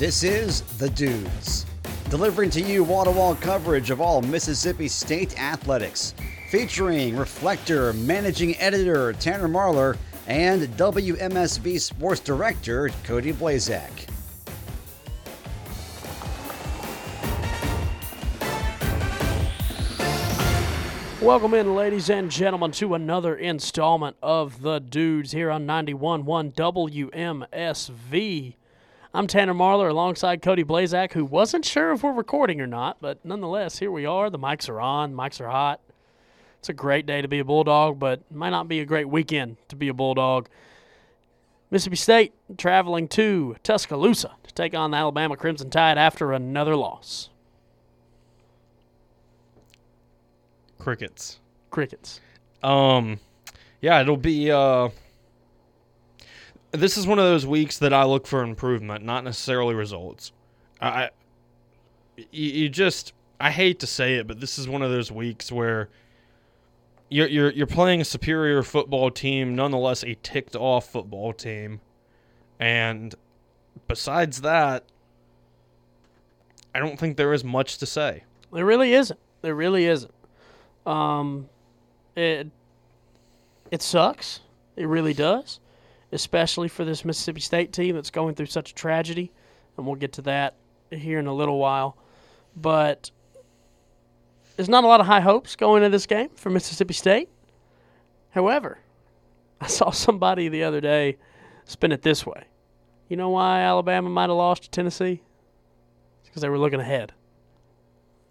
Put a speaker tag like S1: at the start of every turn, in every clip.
S1: This is The Dudes, delivering to you wall to wall coverage of all Mississippi State athletics, featuring Reflector managing editor Tanner Marlar and WMSV sports director Cody Blazak.
S2: Welcome in, ladies and gentlemen, to another installment of The Dudes here on 91.1 WMSV. I'm Tanner Marlar alongside Cody Blazak, who wasn't sure if we're recording or not, but nonetheless, here we are. The mics are on, mics are hot. It's a great day to be a Bulldog, but it might not be a great weekend to be a Bulldog. Mississippi State traveling to Tuscaloosa to take on the Alabama Crimson Tide after another loss.
S3: crickets.
S2: Crickets.
S3: Um, yeah, it'll be. Uh, this is one of those weeks that I look for improvement, not necessarily results. I, you, just, I hate to say it, but this is one of those weeks where you're you're you're playing a superior football team, nonetheless a ticked off football team, and besides that, I don't think there is much to say.
S2: There really isn't. There really isn't. Um, it it sucks. It really does, especially for this Mississippi State team that's going through such a tragedy, and we'll get to that here in a little while. But there's not a lot of high hopes going into this game for Mississippi State. However, I saw somebody the other day spin it this way. You know why Alabama might have lost to Tennessee? It's Because they were looking ahead.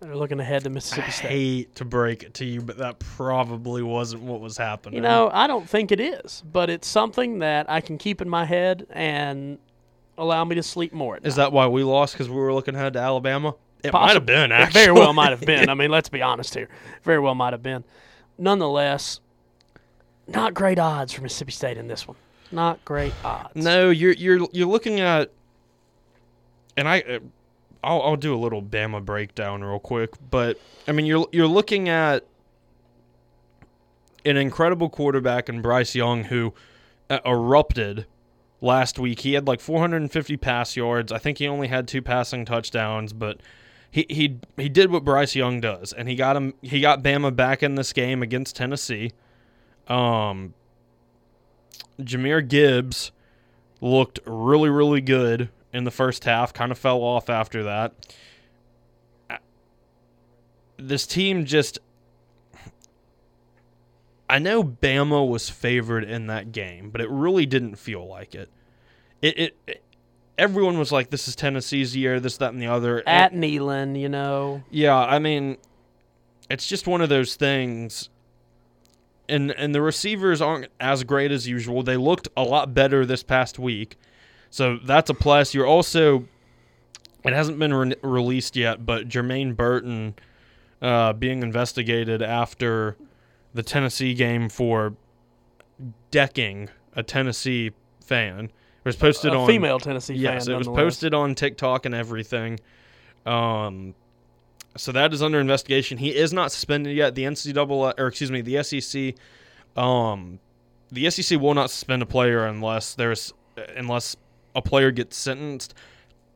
S2: They're looking ahead to Mississippi
S3: I
S2: State.
S3: hate to break it to you, but that probably wasn't what was happening.
S2: You know, I don't think it is, but it's something that I can keep in my head and allow me to sleep more. At
S3: is
S2: night.
S3: that why we lost? Because we were looking ahead to Alabama? It might have been,
S2: It
S3: actually.
S2: very well might have been. I mean, let's be honest here. Very well might have been. Nonetheless, not great odds for Mississippi State in this one. Not great odds.
S3: No, you're you're you're looking at, and I, uh, I'll I'll do a little Bama breakdown real quick. But I mean, you're you're looking at an incredible quarterback in Bryce Young who uh, erupted last week. He had like 450 pass yards. I think he only had two passing touchdowns, but he he he did what Bryce Young does, and he got him he got Bama back in this game against Tennessee. Um, Jahmyr Gibbs looked really really good in the first half. Kind of fell off after that. This team just. I know Bama was favored in that game, but it really didn't feel like it. It, it, it everyone was like, "This is Tennessee's year," this, that, and the other.
S2: At Neyland, you know.
S3: Yeah, I mean, it's just one of those things. And and the receivers aren't as great as usual. They looked a lot better this past week, so that's a plus. You're also, it hasn't been re- released yet, but Jermaine Burton uh, being investigated after the Tennessee game for decking a Tennessee fan. It was posted
S2: a
S3: on
S2: female Tennessee
S3: Yes,
S2: fan.
S3: it was posted on TikTok and everything. Um, so that is under investigation. He is not suspended yet. The NCAA, or excuse me, the SEC, um, the SEC will not suspend a player unless there's unless a player gets sentenced.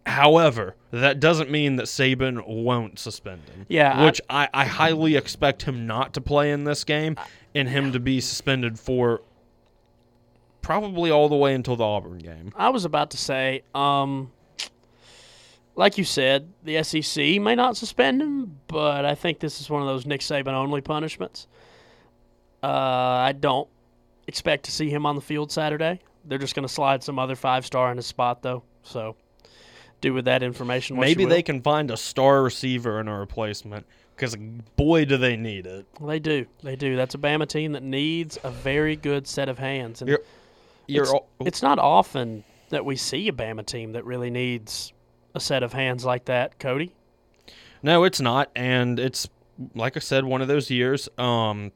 S3: However, that doesn't mean that Saban won't suspend him.
S2: Yeah, I-
S3: which I, I highly expect him not to play in this game, and him to be suspended for probably all the way until the Auburn game.
S2: I was about to say, um, like you said, the SEC may not suspend him, but I think this is one of those Nick Saban only punishments. Uh, I don't expect to see him on the field Saturday. They're just going to slide some other five star in his spot, though. So do with that information.
S3: Maybe they can find a star receiver and a replacement because boy, do they need it.
S2: They do. They do. That's a Bama team that needs a very good set of hands. And
S3: You're- You're
S2: it's,
S3: all,
S2: it's not often that we see a Bama team that really needs a set of hands like that, Cody.
S3: no, it's not, and it's like I said, one of those years. Um,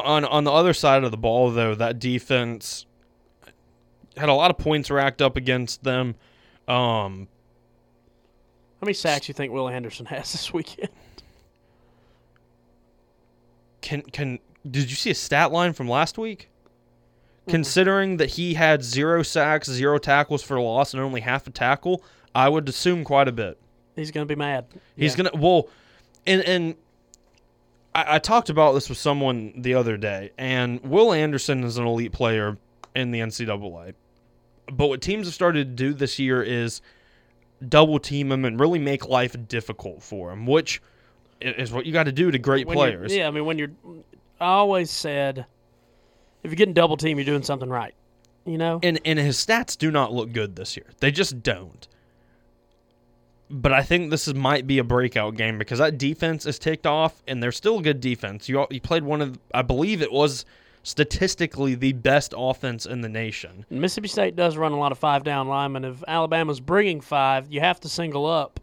S3: on on the other side of the ball, though, that defense had a lot of points racked up against them. Um,
S2: How many sacks you think Will Anderson has this weekend?
S3: can can did you see a stat line from last week? considering that he had zero sacks, zero tackles for loss, and only half a tackle, I would assume quite a bit.
S2: He's going to be mad.
S3: He's
S2: Yeah.
S3: gonna well, and and I, I talked about this with someone the other day, and Will Anderson is an elite player in the NCAA. But what teams have started to do this year is double team him and really make life difficult for him, which is what you got to do to great
S2: When
S3: players.
S2: Yeah, I mean, when you're, I always said, if you're getting double team, you're doing something right. You know,
S3: And and his stats do not look good this year. They just don't. But I think this is, might be a breakout game because that defense is ticked off, and they're still a good defense. You you played one of, I believe it was statistically the best offense in the nation.
S2: Mississippi State does run a lot of five down linemen. If Alabama's bringing five, you have to single up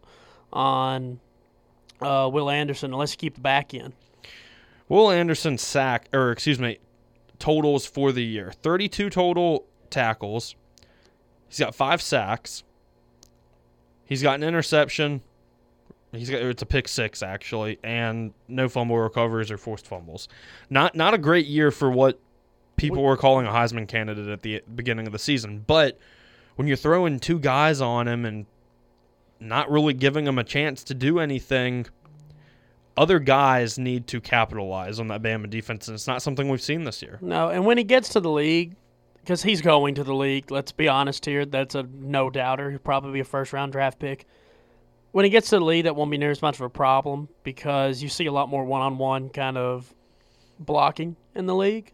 S2: on uh, Will Anderson unless you keep the back in.
S3: Will Anderson sack or excuse me, totals for the year: thirty-two total tackles. He's got five sacks. He's got an interception. He's got it's a pick six actually, and no fumble recoveries or forced fumbles. Not not a great year for what people were calling a Heisman candidate at the beginning of the season. But when you're throwing two guys on him and not really giving him a chance to do anything, other guys need to capitalize on that Bama defense, and it's not something we've seen this year.
S2: No, and when he gets to the league, because he's going to the league, let's be honest here, that's a no doubter. He'll probably be a first round draft pick. When he gets to the league, that won't be near as much of a problem because you see a lot more one on one kind of blocking in the league.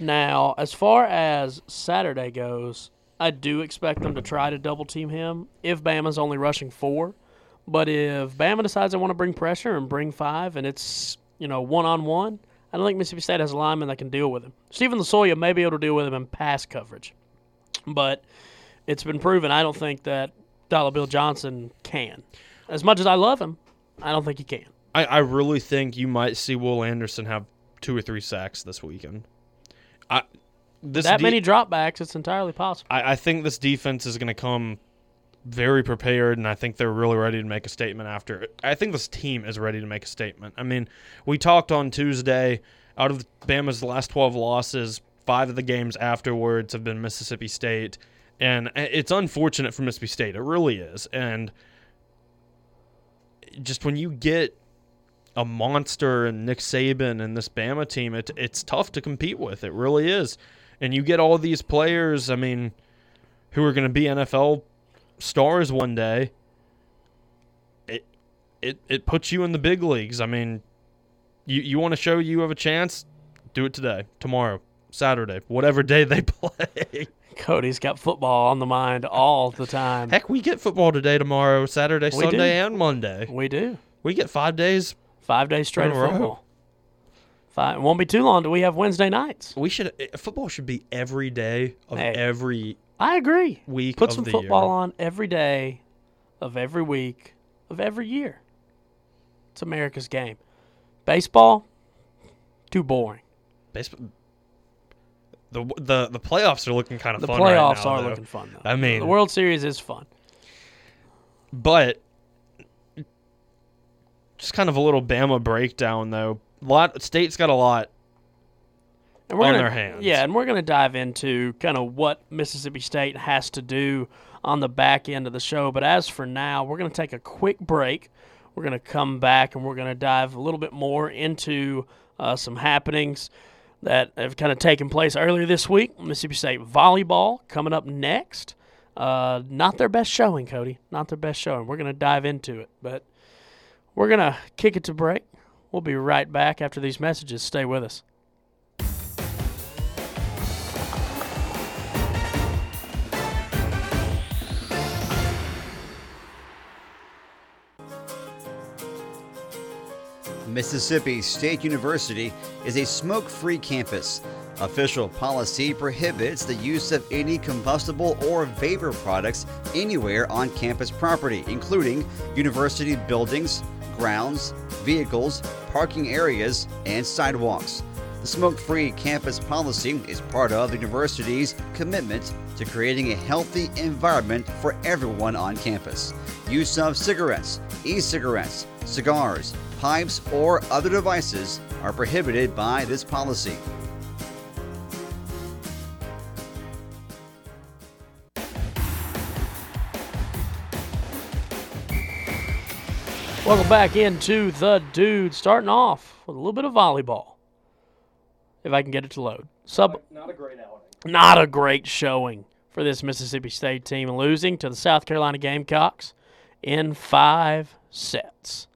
S2: Now, as far as Saturday goes, I do expect them to try to double team him if Bama's only rushing four. But if Bama decides they want to bring pressure and bring five and it's, you know, one on one, I don't think Mississippi State has a lineman that can deal with him. Stephen Lasoya may be able to deal with him in pass coverage. But it's been proven I don't think that Dollar Bill Johnson can. As much as I love him, I don't think he can.
S3: I, I really think you might see Will Anderson have two or three sacks this weekend. I this
S2: that
S3: de-
S2: many dropbacks, it's entirely possible.
S3: I, I think this defense is going to come very prepared, and I think they're really ready to make a statement after. I think this team is ready to make a statement. I mean, we talked on Tuesday. Out of Bama's last 12 losses, five of the games afterwards have been Mississippi State. And it's unfortunate for Mississippi State. It really is. And just when you get a monster and Nick Saban and this Bama team, it, it's tough to compete with. It really is. And you get all these players, I mean, who are going to be NFL stars one day. It it it puts you in the big leagues. I mean, you you want to show you have a chance, do it today, tomorrow, Saturday, whatever day they play.
S2: Cody's got football on the mind all the time.
S3: Heck, we get football today, tomorrow, Saturday,
S2: We
S3: Sunday,
S2: do.
S3: and Monday.
S2: We do.
S3: We get five days.
S2: Five days straight of football. Five, it won't be too long Do we have Wednesday nights.
S3: We should eh, football should be every day of
S2: Hey.
S3: every
S2: I agree.
S3: week
S2: Put some
S3: the
S2: football
S3: year.
S2: on every day of every week of every year. It's America's game. Baseball, too boring.
S3: Baseball. The, the the playoffs are looking kind of
S2: The
S3: fun
S2: playoffs
S3: right now,
S2: are
S3: though.
S2: looking fun though.
S3: I mean-
S2: the World Series is fun.
S3: But just kind of a little Bama breakdown though. A Lot state's got a lot.
S2: And we're
S3: on
S2: gonna,
S3: their hands.
S2: Yeah, and we're going to dive into kind of what Mississippi State has to do on the back end of the show. But as for now, we're going to take a quick break. We're going to come back and we're going to dive a little bit more into uh, some happenings that have kind of taken place earlier this week. Mississippi State volleyball coming up next. Uh, not their best showing, Cody. Not their best showing. We're going to dive into it, but we're going to kick it to break. We'll be right back after these messages. Stay with us.
S1: Mississippi State University is a smoke free campus. Official policy prohibits the use of any combustible or vapor products anywhere on campus property, including university buildings, grounds, vehicles, parking areas, and sidewalks. The smoke free campus policy is part of the university's commitment to creating a healthy environment for everyone on campus. Use of cigarettes, e cigarettes, cigars, pipes, or other devices are prohibited by this policy.
S2: Welcome back into the dude. Starting off with a little bit of volleyball, if I can get it to load. Sub.
S4: Not a great.
S2: Not a great showing for this Mississippi State team, losing to the South Carolina Gamecocks in five sets.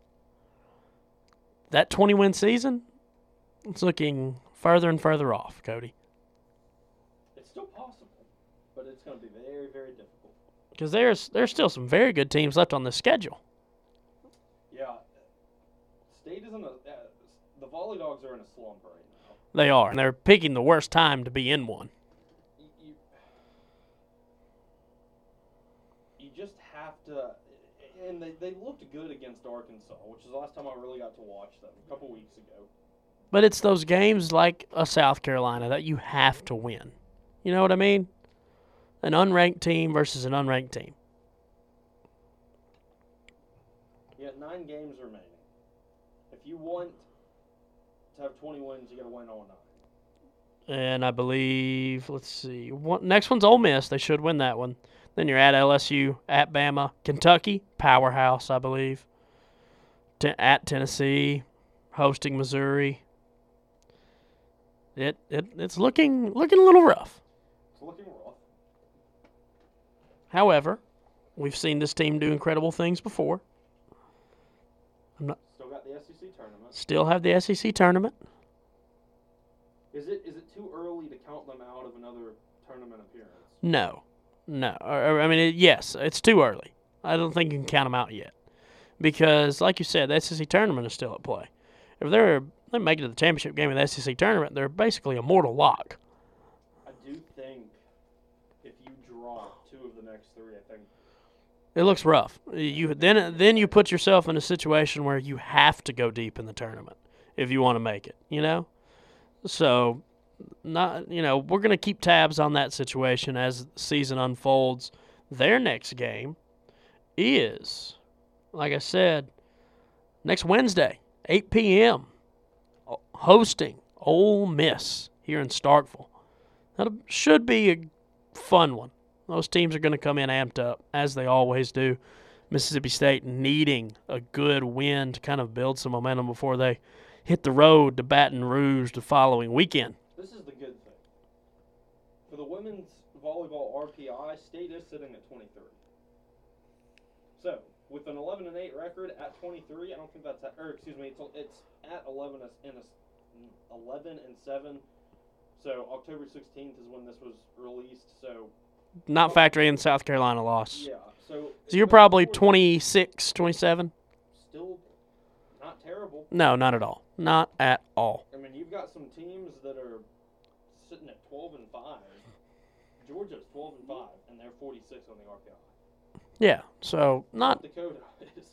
S2: That 20 win season, it's looking further and further off, Cody.
S4: It's still possible, but it's going to be very, very difficult.
S2: Because there's there's still some very good teams left on the schedule.
S4: Yeah, State isn't a. Uh, the Volley Dogs are in a slump right now.
S2: They are, and they're picking the worst time to be in one.
S4: You, you, you just have to. And they, they looked good against Arkansas, which is the last time I really got to watch them a couple weeks ago.
S2: But it's those games like a South Carolina that you have to win. You know what I mean? An unranked team versus an unranked team.
S4: You got nine games remaining. If you want to have 20 wins, you got to win all nine.
S2: And I believe, let's see, one, next one's Ole Miss. They should win that one. Then you're at LSU, at Bama, Kentucky, powerhouse, I believe. T- at Tennessee, hosting Missouri. It, it it's looking looking a little rough.
S4: It's looking rough.
S2: However, we've seen this team do incredible things before.
S4: Still got the SEC tournament.
S2: Still have the SEC tournament.
S4: Is it is it too early to count them out of another tournament appearance?
S2: No, no. I mean, it, yes, it's too early. I don't think you can count them out yet, because, like you said, the SEC tournament is still at play. If they're they make it to the championship game of the SEC tournament, they're basically a mortal lock.
S4: I do think if you drop two of the next three, I think
S2: It looks rough. You then then you put yourself in a situation where you have to go deep in the tournament if you want to make it. You know, so not you know we're gonna keep tabs on that situation as the season unfolds. Their next game is, like I said, next Wednesday, 8 p.m. hosting Ole Miss here in Starkville. That should be a fun one. Those teams are going to come in amped up, as they always do. Mississippi State needing a good win to kind of build some momentum before they hit the road to Baton Rouge the following weekend.
S4: This is the good thing. For the women's volleyball RPI, State is sitting at 23. So with an 11 and 8 record at 23, I don't think that's at, or excuse me, it's it's at 11 as- in 11 and 7. So October 16th is when this was released. So
S2: Not factoring in South Carolina loss.
S4: yeah, so
S2: So you're probably
S4: before
S2: 26, 27?
S4: Still not terrible.
S2: No, not at all. Not at all.
S4: I mean, you've got some teams that are sitting at 12 and 5. Georgia's 12 and 5, and they're 46 on the RPI.
S2: Yeah, so not.
S4: South Dakota is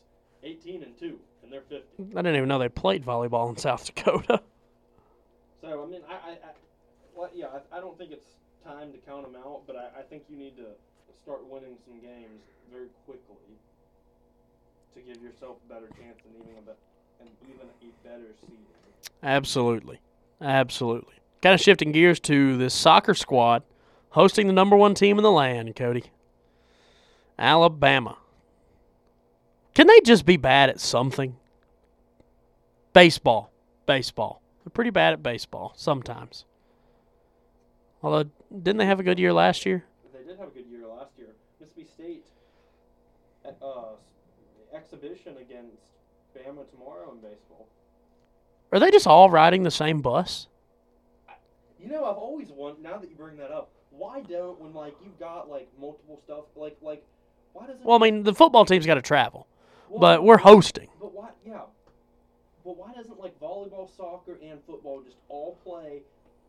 S4: 18 and 2, and they're 50.
S2: I didn't even know they played volleyball in South Dakota.
S4: So, I mean, I, I, I well, yeah, I, I don't think it's time to count them out, but I, I think you need to start winning some games very quickly to give yourself a better chance and even a, be- and even a better seeding.
S2: Absolutely. Absolutely. Kind of shifting gears to this soccer squad hosting the number one team in the land, Cody. Alabama. Can they just be bad at something? Baseball. Baseball. They're pretty bad at baseball sometimes. Although, didn't they have a good year last year?
S4: They did have a good year last year. Mississippi State at, uh, exhibition against Bama tomorrow in baseball.
S2: Are they just all riding the same bus?
S4: You know, I've always wondered. Now that you bring that up, why don't when like you've got like multiple stuff like like why doesn't
S2: Well, I mean, the football team's got to travel,
S4: well,
S2: but we're hosting.
S4: But why? Yeah. But why doesn't like volleyball, soccer, and football just all play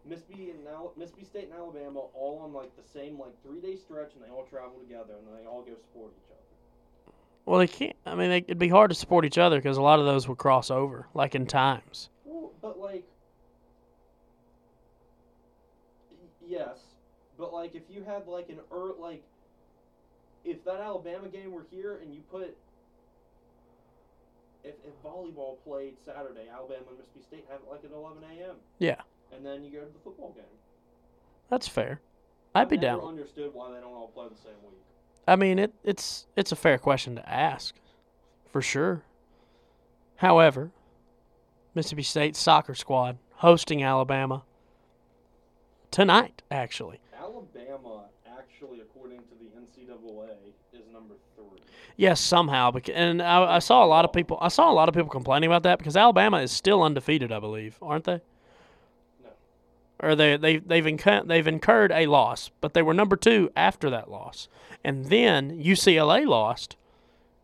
S4: Mississippi and Al- Mississippi State and Alabama all on like the same like three day stretch, and they all travel together, and they all go support each other.
S2: Well, they can't. I mean, they, it'd be hard to support each other because a lot of those would cross over, like in times.
S4: Well, but like, yes, but like if you had like an er like, if that Alabama game were here and you put. If, if volleyball played Saturday, Alabama and Mississippi State have it like at 11 a.m.
S2: Yeah.
S4: And then you go to the football game.
S2: That's fair. I'd be down.
S4: understood why they don't all play the same week.
S2: I mean, it, it's it's a fair question to ask, for sure. However, Mississippi State soccer squad hosting Alabama tonight, actually.
S4: Alabama, actually, according to the NCAA, is number three.
S2: Yes, somehow, and I, I saw a lot of people. I saw a lot of people complaining about that because Alabama is still undefeated, I believe, aren't they?
S4: No.
S2: Or they they they've incurred they've incurred a loss, but they were number two after that loss, and then UCLA lost,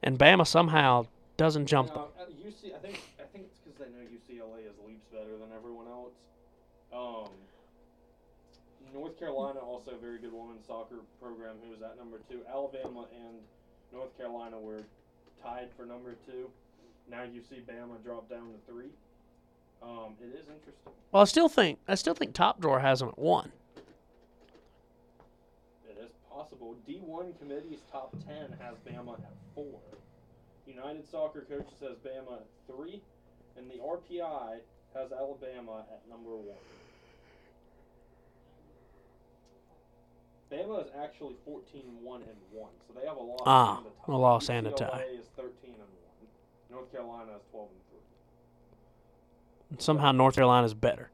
S2: and Bama somehow doesn't jump them.
S4: Now, North Carolina also a very good women's soccer program who was at number two. Alabama and North Carolina were tied for number two. Now you see Bama drop down to three. Um, it is interesting.
S2: Well, I still think I still think Top Drawer has them at one.
S4: It is possible. D1 committee's top 10 has Bama at 4. United Soccer Coaches has Bama at 3. And the RPI has Alabama at number 1. Bama is actually 14 1 and 1. So they have a loss
S2: Ah,
S4: and a tie.
S2: a loss and a
S4: UCLA
S2: tie.
S4: is 13 and 1. North Carolina is 12 and 3.
S2: Somehow North Carolina is better.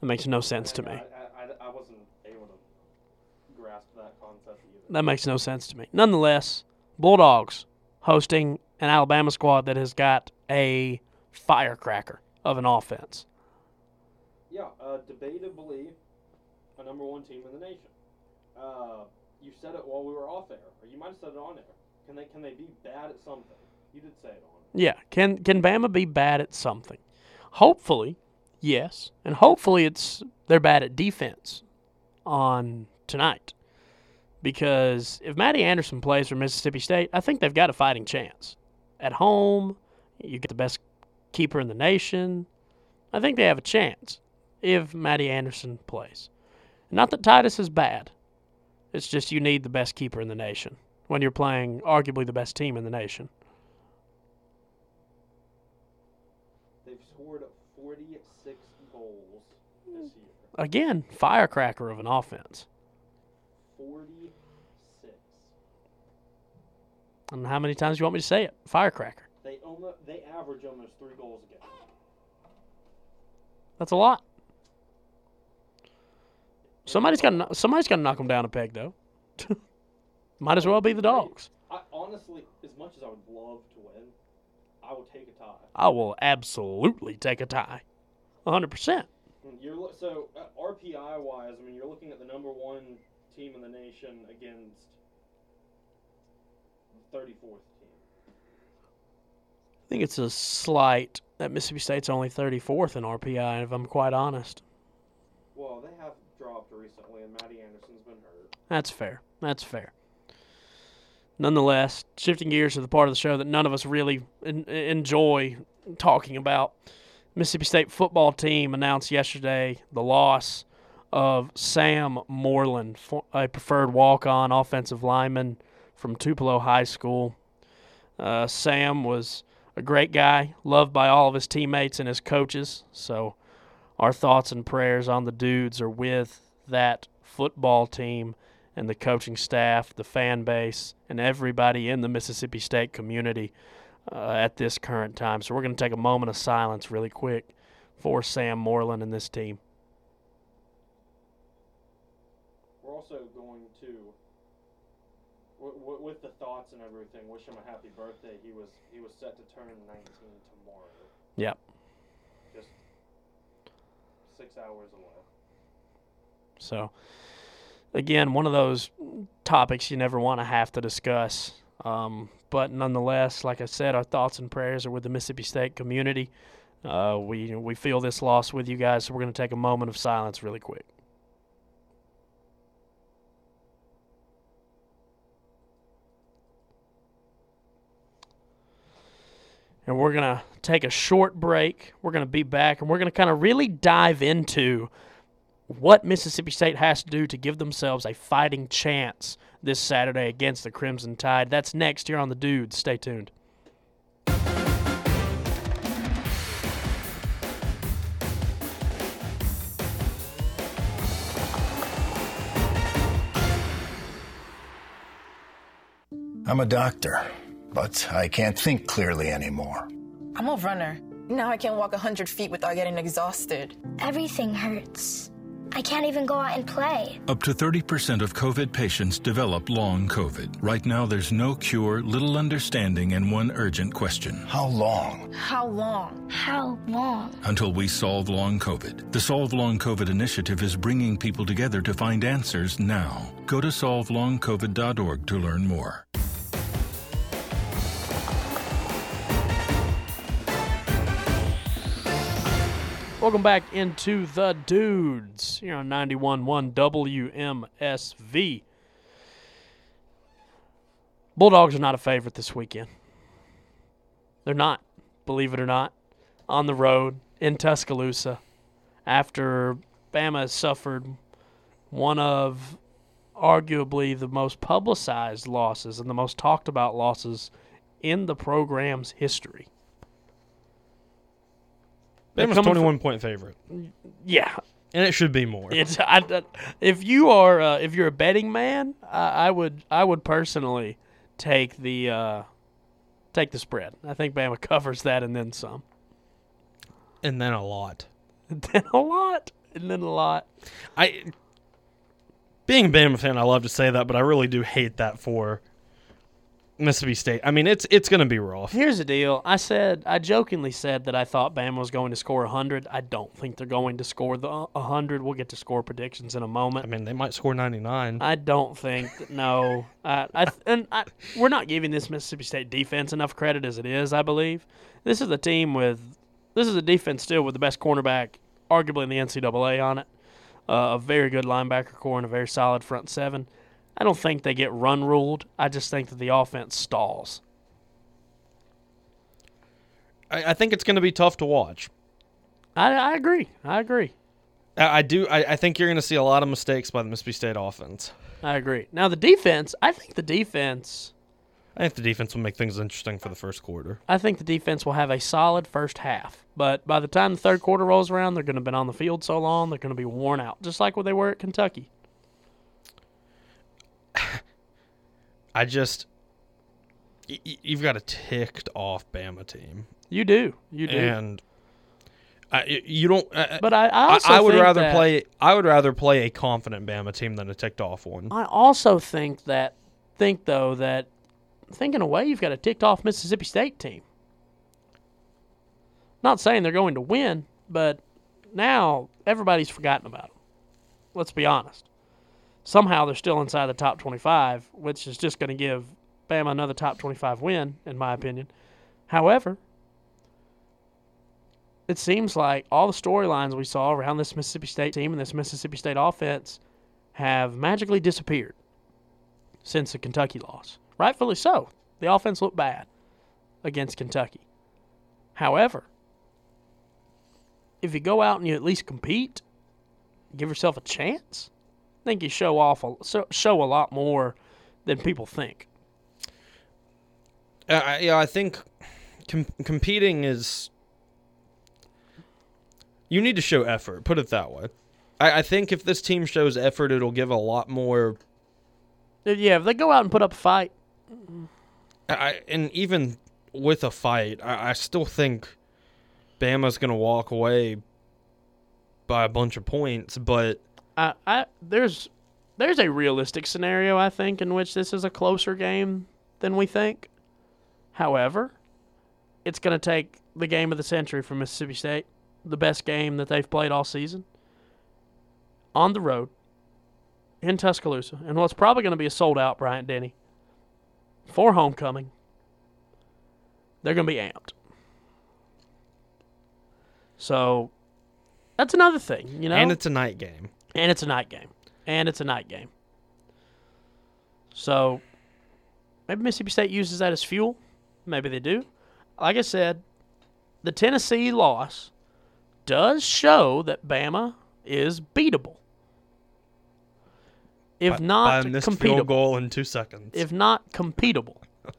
S2: That makes no sense to me.
S4: I, I, I wasn't able to grasp that concept either.
S2: That makes no sense to me. Nonetheless, Bulldogs hosting an Alabama squad that has got a firecracker of an offense.
S4: Yeah, uh, debatably a number one team in the nation. Uh, you said it while we were off air, or you might have said it on air. Can they can they be bad at something? You did say it on.
S2: Yeah, can can Bama be bad at something? Hopefully, yes, and hopefully it's they're bad at defense on tonight. Because if Matty Anderson plays for Mississippi State, I think they've got a fighting chance. At home, you get the best keeper in the nation. I think they have a chance if Matty Anderson plays. Not that Titus is bad. It's just you need the best keeper in the nation when you're playing arguably the best team in the nation.
S4: They've scored 46 goals this year.
S2: Again, firecracker of an offense.
S4: 46.
S2: And how many times do you want me to say it? Firecracker.
S4: They almost they average almost three goals a game.
S2: That's a lot. Somebody's got to somebody's got to knock them down a peg though. Might as well be the dogs.
S4: I honestly, as much as I would love to win, I will take a tie.
S2: I will absolutely take a tie. 100%.
S4: You're so uh, RPI wise. I mean, you're looking at the number one team in the nation against the 34th team.
S2: I think it's a slight that Mississippi State's only 34th in RPI, if I'm quite honest.
S4: Well, they have recently, and Matty Anderson's been hurt.
S2: That's fair. That's fair. Nonetheless, shifting gears to the part of the show that none of us really en- enjoy talking about. Mississippi State football team announced yesterday the loss of Sam Moreland, a preferred walk-on offensive lineman from Tupelo High School. Uh, Sam was a great guy, loved by all of his teammates and his coaches. So, our thoughts and prayers on the dudes are with that football team and the coaching staff, the fan base, and everybody in the Mississippi State community uh, at this current time. So we're going to take a moment of silence really quick for Sam Moreland and this team.
S4: We're also going to, w- w- with the thoughts and everything, wish him a happy birthday. He was he was set to turn 19 tomorrow.
S2: Yep.
S4: Just six hours away.
S2: So, again, one of those topics you never want to have to discuss. Um, but nonetheless, like I said, our thoughts and prayers are with the Mississippi State community. Uh, we we feel this loss with you guys, so we're going to take a moment of silence really quick. And we're going to take a short break. We're going to be back and we're going to kind of really dive into what Mississippi State has to do to give themselves a fighting chance this Saturday against the Crimson Tide. That's next here on the Dudes. Stay tuned.
S5: I'm a doctor, but I can't think clearly anymore.
S6: I'm a runner. Now I can't walk 100 feet without getting exhausted.
S7: Everything hurts. I can't even go out and play.
S8: Up to 30% of COVID patients develop long COVID. Right now, there's no cure, little understanding, and one urgent question.
S5: How long?
S6: How long?
S7: How long?
S8: Until we solve long COVID. The Solve Long COVID initiative is bringing people together to find answers now. Go to solvelongcovid.org to learn more.
S2: Welcome back into the dudes here on 91.1 WMSV. Bulldogs are not a favorite this weekend. They're not, believe it or not, on the road in Tuscaloosa after Bama has suffered one of arguably the most publicized losses and the most talked about losses in the program's history.
S3: Bama's
S2: coming
S3: 21 point favorite,
S2: Yeah,
S3: and it should be more.
S2: it's I, I- if you are uh, if you're a betting man, I, I would I would personally take the uh, take the spread. I think Bama covers that and then some,
S3: and then a lot.
S2: and then a lot, and then a lot.
S3: I being a Bama fan, I love to say that, but I really do hate that for Mississippi State. I mean, it's it's going to be rough.
S2: Here's the deal. I said I jokingly said that I thought Bama was going to score 100. I don't think they're going to score the 100. We'll get to score predictions in a moment.
S3: I mean, they might score 99.
S2: I don't think no. I, I and I, we're not giving this Mississippi State defense enough credit as it is. I believe this is a team with this is a defense still with the best cornerback, arguably in the NCAA on it. Uh, a very good linebacker core and a very solid front seven. I don't think they get run ruled. I just think that the offense stalls.
S3: I, I think it's going to be tough to watch.
S2: I, I agree. I agree.
S3: I, I do. I, I think you're going to see a lot of mistakes by the Mississippi State offense.
S2: I agree. Now the defense. I think the defense.
S3: I think the defense will make things interesting for the first quarter.
S2: I think the defense will have a solid first half. But by the time the third quarter rolls around, they're going to have been on the field so long, they're going to be worn out, just like what they were at Kentucky.
S3: I just. y- y- You've got a ticked off Bama team,
S2: You do, you do.
S3: and I, you don't. Uh,
S2: but I, I
S3: I, would
S2: think
S3: rather
S2: that-
S3: play. I would rather play a confident Bama team than a ticked off one.
S2: I also think that think though that thinking away, you've got a ticked off Mississippi State team. Not saying they're going to win, but now everybody's forgotten about them. Let's be honest. Somehow they're still inside the top 25, which is just going to give Bama another top 25 win, in my opinion. However, it seems like all the storylines we saw around this Mississippi State team and this Mississippi State offense have magically disappeared since the Kentucky loss. Rightfully so. The offense looked bad against Kentucky. However, if you go out and you at least compete, give yourself a chance, think you show off a, show a lot more than people think.
S3: Uh, I- yeah, I think com- competing is. You need to show effort. Put it that way. I, I think if this team shows effort, it'll give a lot more.
S2: Yeah, if they go out and put up a fight,
S3: I, I- and even with a fight, I, I still think Bama's going to walk away by a bunch of points. But
S2: I, I there's there's a realistic scenario I think in which this is a closer game than we think. However, it's going to take the game of the century for Mississippi State, the best game that they've played all season, on the road in Tuscaloosa, and what's probably going to be a sold out Bryant Denny for homecoming. They're going to be amped. So that's another thing, you know.
S3: and it's a night game.
S2: And it's a night game. And it's a night game. So maybe Mississippi State uses that as fuel. Maybe they do. Like I said, the Tennessee loss does show that Bama is beatable. If
S3: by,
S2: not
S3: by
S2: competable.
S3: field goal in two seconds.
S2: If not competable.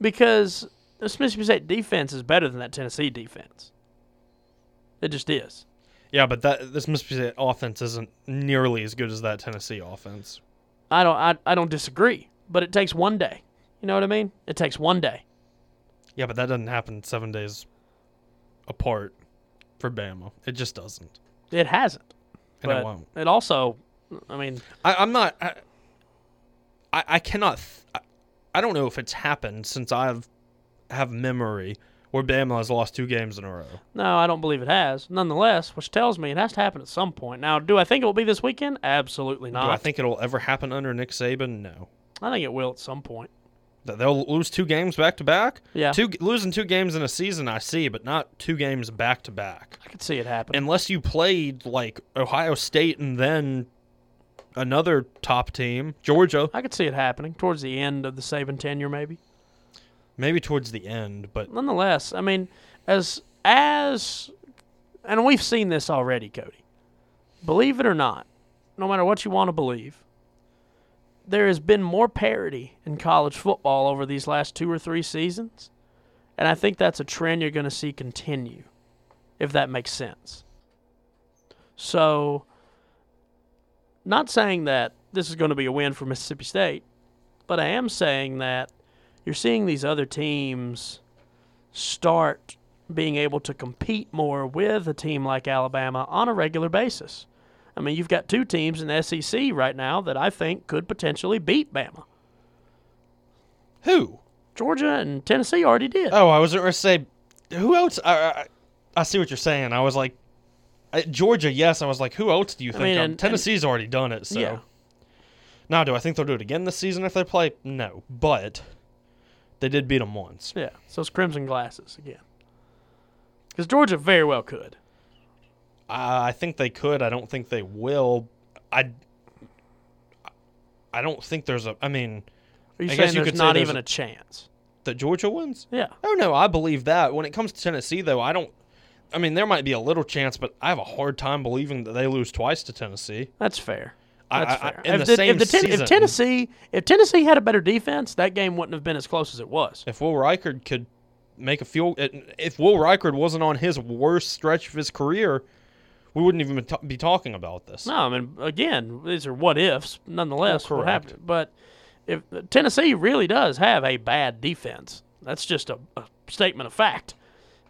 S2: because this Mississippi State defense is better than that Tennessee defense. It just is.
S3: Yeah, but that this Mississippi State offense isn't nearly as good as that Tennessee offense.
S2: I don't I, I don't disagree, but it takes one day. You know what I mean? It takes one day.
S3: Yeah, but that doesn't happen seven days apart for Bama. It just doesn't.
S2: It hasn't.
S3: And it won't.
S2: it also, I mean,
S3: I, I'm not. I, I, I cannot. Th- I, I don't know if it's happened since I've have memory where Bama has lost two games in a row.
S2: no, I don't believe it has. Nonetheless, which tells me it has to happen at some point. Now, do I think it will be this weekend? Absolutely not.
S3: Do I think it'll ever happen under Nick Saban? No.
S2: I think it will at some point.
S3: That they'll lose two games back to back.
S2: Yeah.
S3: Two losing two games in a season, I see, but not two games back to back.
S2: I could see it happen.
S3: Unless you played like Ohio State and then another top team, Georgia,
S2: I could see it happening towards the end of the Saban tenure, maybe.
S3: Maybe towards the end, but
S2: Nonetheless, I mean, as as, and we've seen this already, Cody. Believe it or not, no matter what you want to believe, there has been more parity in college football over these last two or three seasons, and I think that's a trend you're going to see continue, if that makes sense. So, not saying that this is going to be a win for Mississippi State, but I am saying that you're seeing these other teams start being able to compete more with a team like Alabama on a regular basis. I mean, you've got two teams in the SEC right now that I think could potentially beat Bama.
S3: who?
S2: Georgia and Tennessee already did.
S3: Oh, I was going to say, who else? I, I, I see what you're saying. I was like, Georgia, yes. I was like, who else do you think?
S2: I
S3: mean,
S2: and-
S3: Tennessee's already done it. So
S2: Yeah.
S3: now, do I think they'll do it again this season if they play? No, but they did beat them once.
S2: Yeah, so it's Crimson Glasses again. Because Georgia very well could.
S3: Uh, I think they could. I don't think they will. I. I don't think there's a. I mean,
S2: Are you
S3: I
S2: saying
S3: guess you
S2: there's
S3: could say
S2: not
S3: there's
S2: even
S3: a-
S2: a chance?
S3: that Georgia wins.
S2: Yeah.
S3: Oh no, I believe that. When it comes to Tennessee, though, I don't. I mean, there might be a little chance, but I have a hard time believing that they lose twice to Tennessee.
S2: That's fair.
S3: I- I-
S2: if,
S3: the same
S2: if, Ten-
S3: season-
S2: if Tennessee if Tennessee had a better defense, that game wouldn't have been as close as it was.
S3: If Will Reichard could make a field, if Will Reichard wasn't on his worst stretch of his career, we wouldn't even be talking about this.
S2: No, I mean again, these are what ifs. Nonetheless,
S3: Well,
S2: what happened? But if Tennessee really does have a bad defense, that's just a, a statement of fact.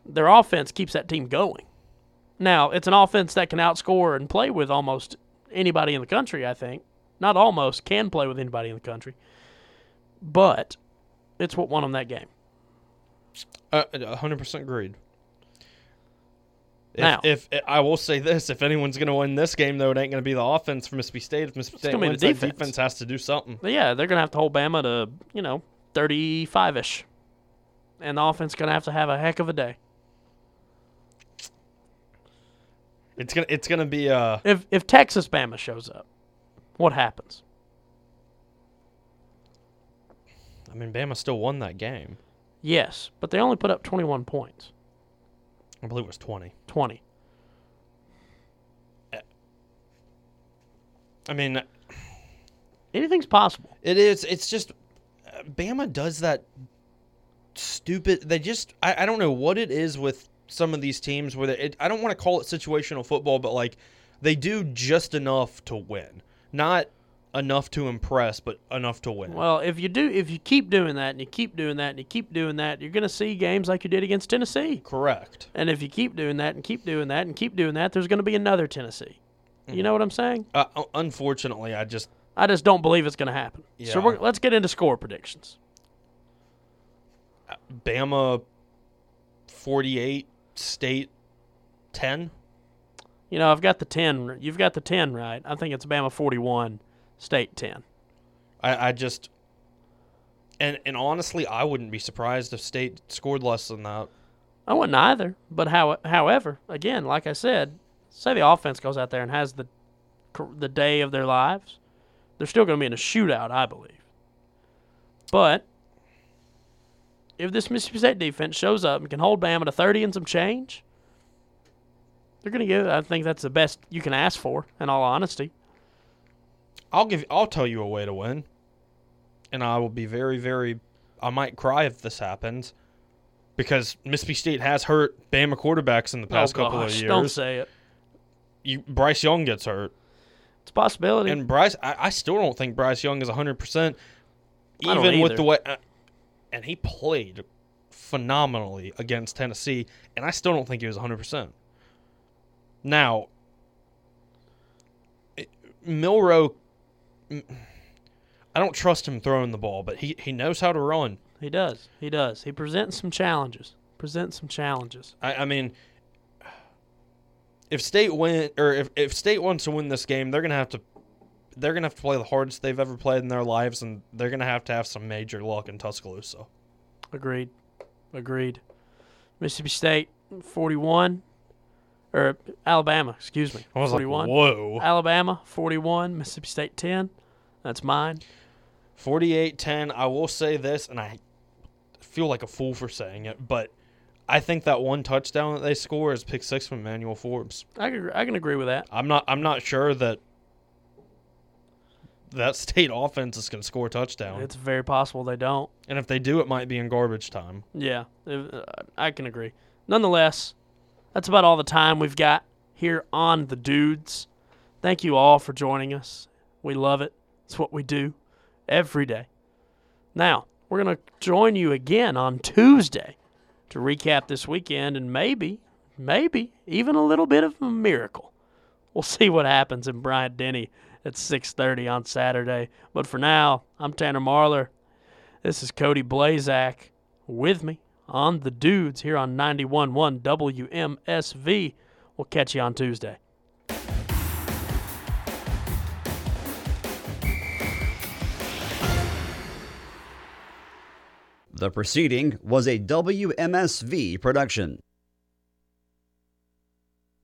S2: Their offense keeps that team going. Now, it's an offense that can outscore and play with almost anybody in the country. I think not almost can play with anybody in the country, but it's what won them that game.
S3: Uh, a hundred percent agreed. If,
S2: Now-
S3: if, I will say this, if anyone's going to win this game, though, it ain't going to be the offense for Mississippi State. If Mississippi State
S2: the
S3: wins, that
S2: defense.
S3: defense has to do something.
S2: But yeah, they're gonna have to hold Bama to you know thirty-five ish, and the offense gonna have to have a heck of a day.
S3: It's gonna it's gonna be uh
S2: If if Texas Bama shows up, what happens?
S3: I mean, Bama still won that game.
S2: Yes, but they only put up 21 points.
S3: I believe it was twenty.
S2: 20.
S3: I mean,
S2: Anything's possible.
S3: It is. It's just uh, Bama does that stupid. They just. I, I don't know what it is with some of these teams where they. It, I don't want to call it situational football, but like they do just enough to win, not enough to impress, but enough to win.
S2: Well, if you do, if you keep doing that and you keep doing that and you keep doing that, you're going to see games like you did against Tennessee.
S3: Correct.
S2: And if you keep doing that and keep doing that and keep doing that, there's going to be another Tennessee. You know what I'm saying?
S3: Uh, unfortunately, I just
S2: I just don't believe it's going to happen. So
S3: Yeah.
S2: we're, let's get into score predictions.
S3: Bama forty-eight, State ten.
S2: You know, I've got the 10. You've got the 10 right. I think it's Bama 41, State 10.
S3: I, I just. And and honestly, I wouldn't be surprised if State scored less than that.
S2: I wouldn't either. But how, however, again, like I said, say the offense goes out there and has the the day of their lives, they're still going to be in a shootout, I believe. But if this Mississippi State defense shows up and can hold Bama to 30 and some change, they're going to give. I think that's the best you can ask for, in all honesty.
S3: I'll give. I'll tell you a way to win, and I will be very, very. I might cry if this happens, because Mississippi State has hurt Bama quarterbacks in the past
S2: oh,
S3: couple
S2: gosh,
S3: of years.
S2: Don't say it.
S3: You, Bryce Young gets hurt,
S2: It's a possibility.
S3: and Bryce. I, I still don't think Bryce Young is hundred percent,
S2: I don't
S3: even with the way. And he played phenomenally against Tennessee, and I still don't think he was 100%. Now, it- Milroe, I don't trust him throwing the ball, but he, he knows how to run.
S2: He does. He does. He presents some challenges. Presents some challenges.
S3: I, I mean, if State win or if, if State wants to win this game, they're gonna have to they're gonna have to play the hardest they've ever played in their lives, and they're gonna have to have some major luck in Tuscaloosa.
S2: Agreed. Agreed. Mississippi State 41 or Alabama, excuse me. 41.
S3: like, whoa.
S2: Alabama 41, Mississippi State 10. That's mine.
S3: 48-10. I will say this, and I feel like a fool for saying it, but I think that one touchdown that they score is pick six from Emmanuel Forbes.
S2: I can, I can agree with that.
S3: I'm not I'm not sure that that state offense is going to score a touchdown.
S2: It's very possible they don't.
S3: and if they do, it might be in garbage time.
S2: Yeah, uh, I can agree. Nonetheless, that's about all the time we've got here on The Dudes. Thank you all for joining us. We love it. It's what we do every day. Now, we're going to join you again on Tuesday to recap this weekend and maybe, maybe even a little bit of a miracle. We'll see what happens in Bryant Denny at 6:30 on Saturday. But for now, I'm Tanner Marlar. This is Cody Blazak with me on the dudes here on 91.1 WMSV. We'll catch you on Tuesday.
S1: The proceeding was a WMSV production.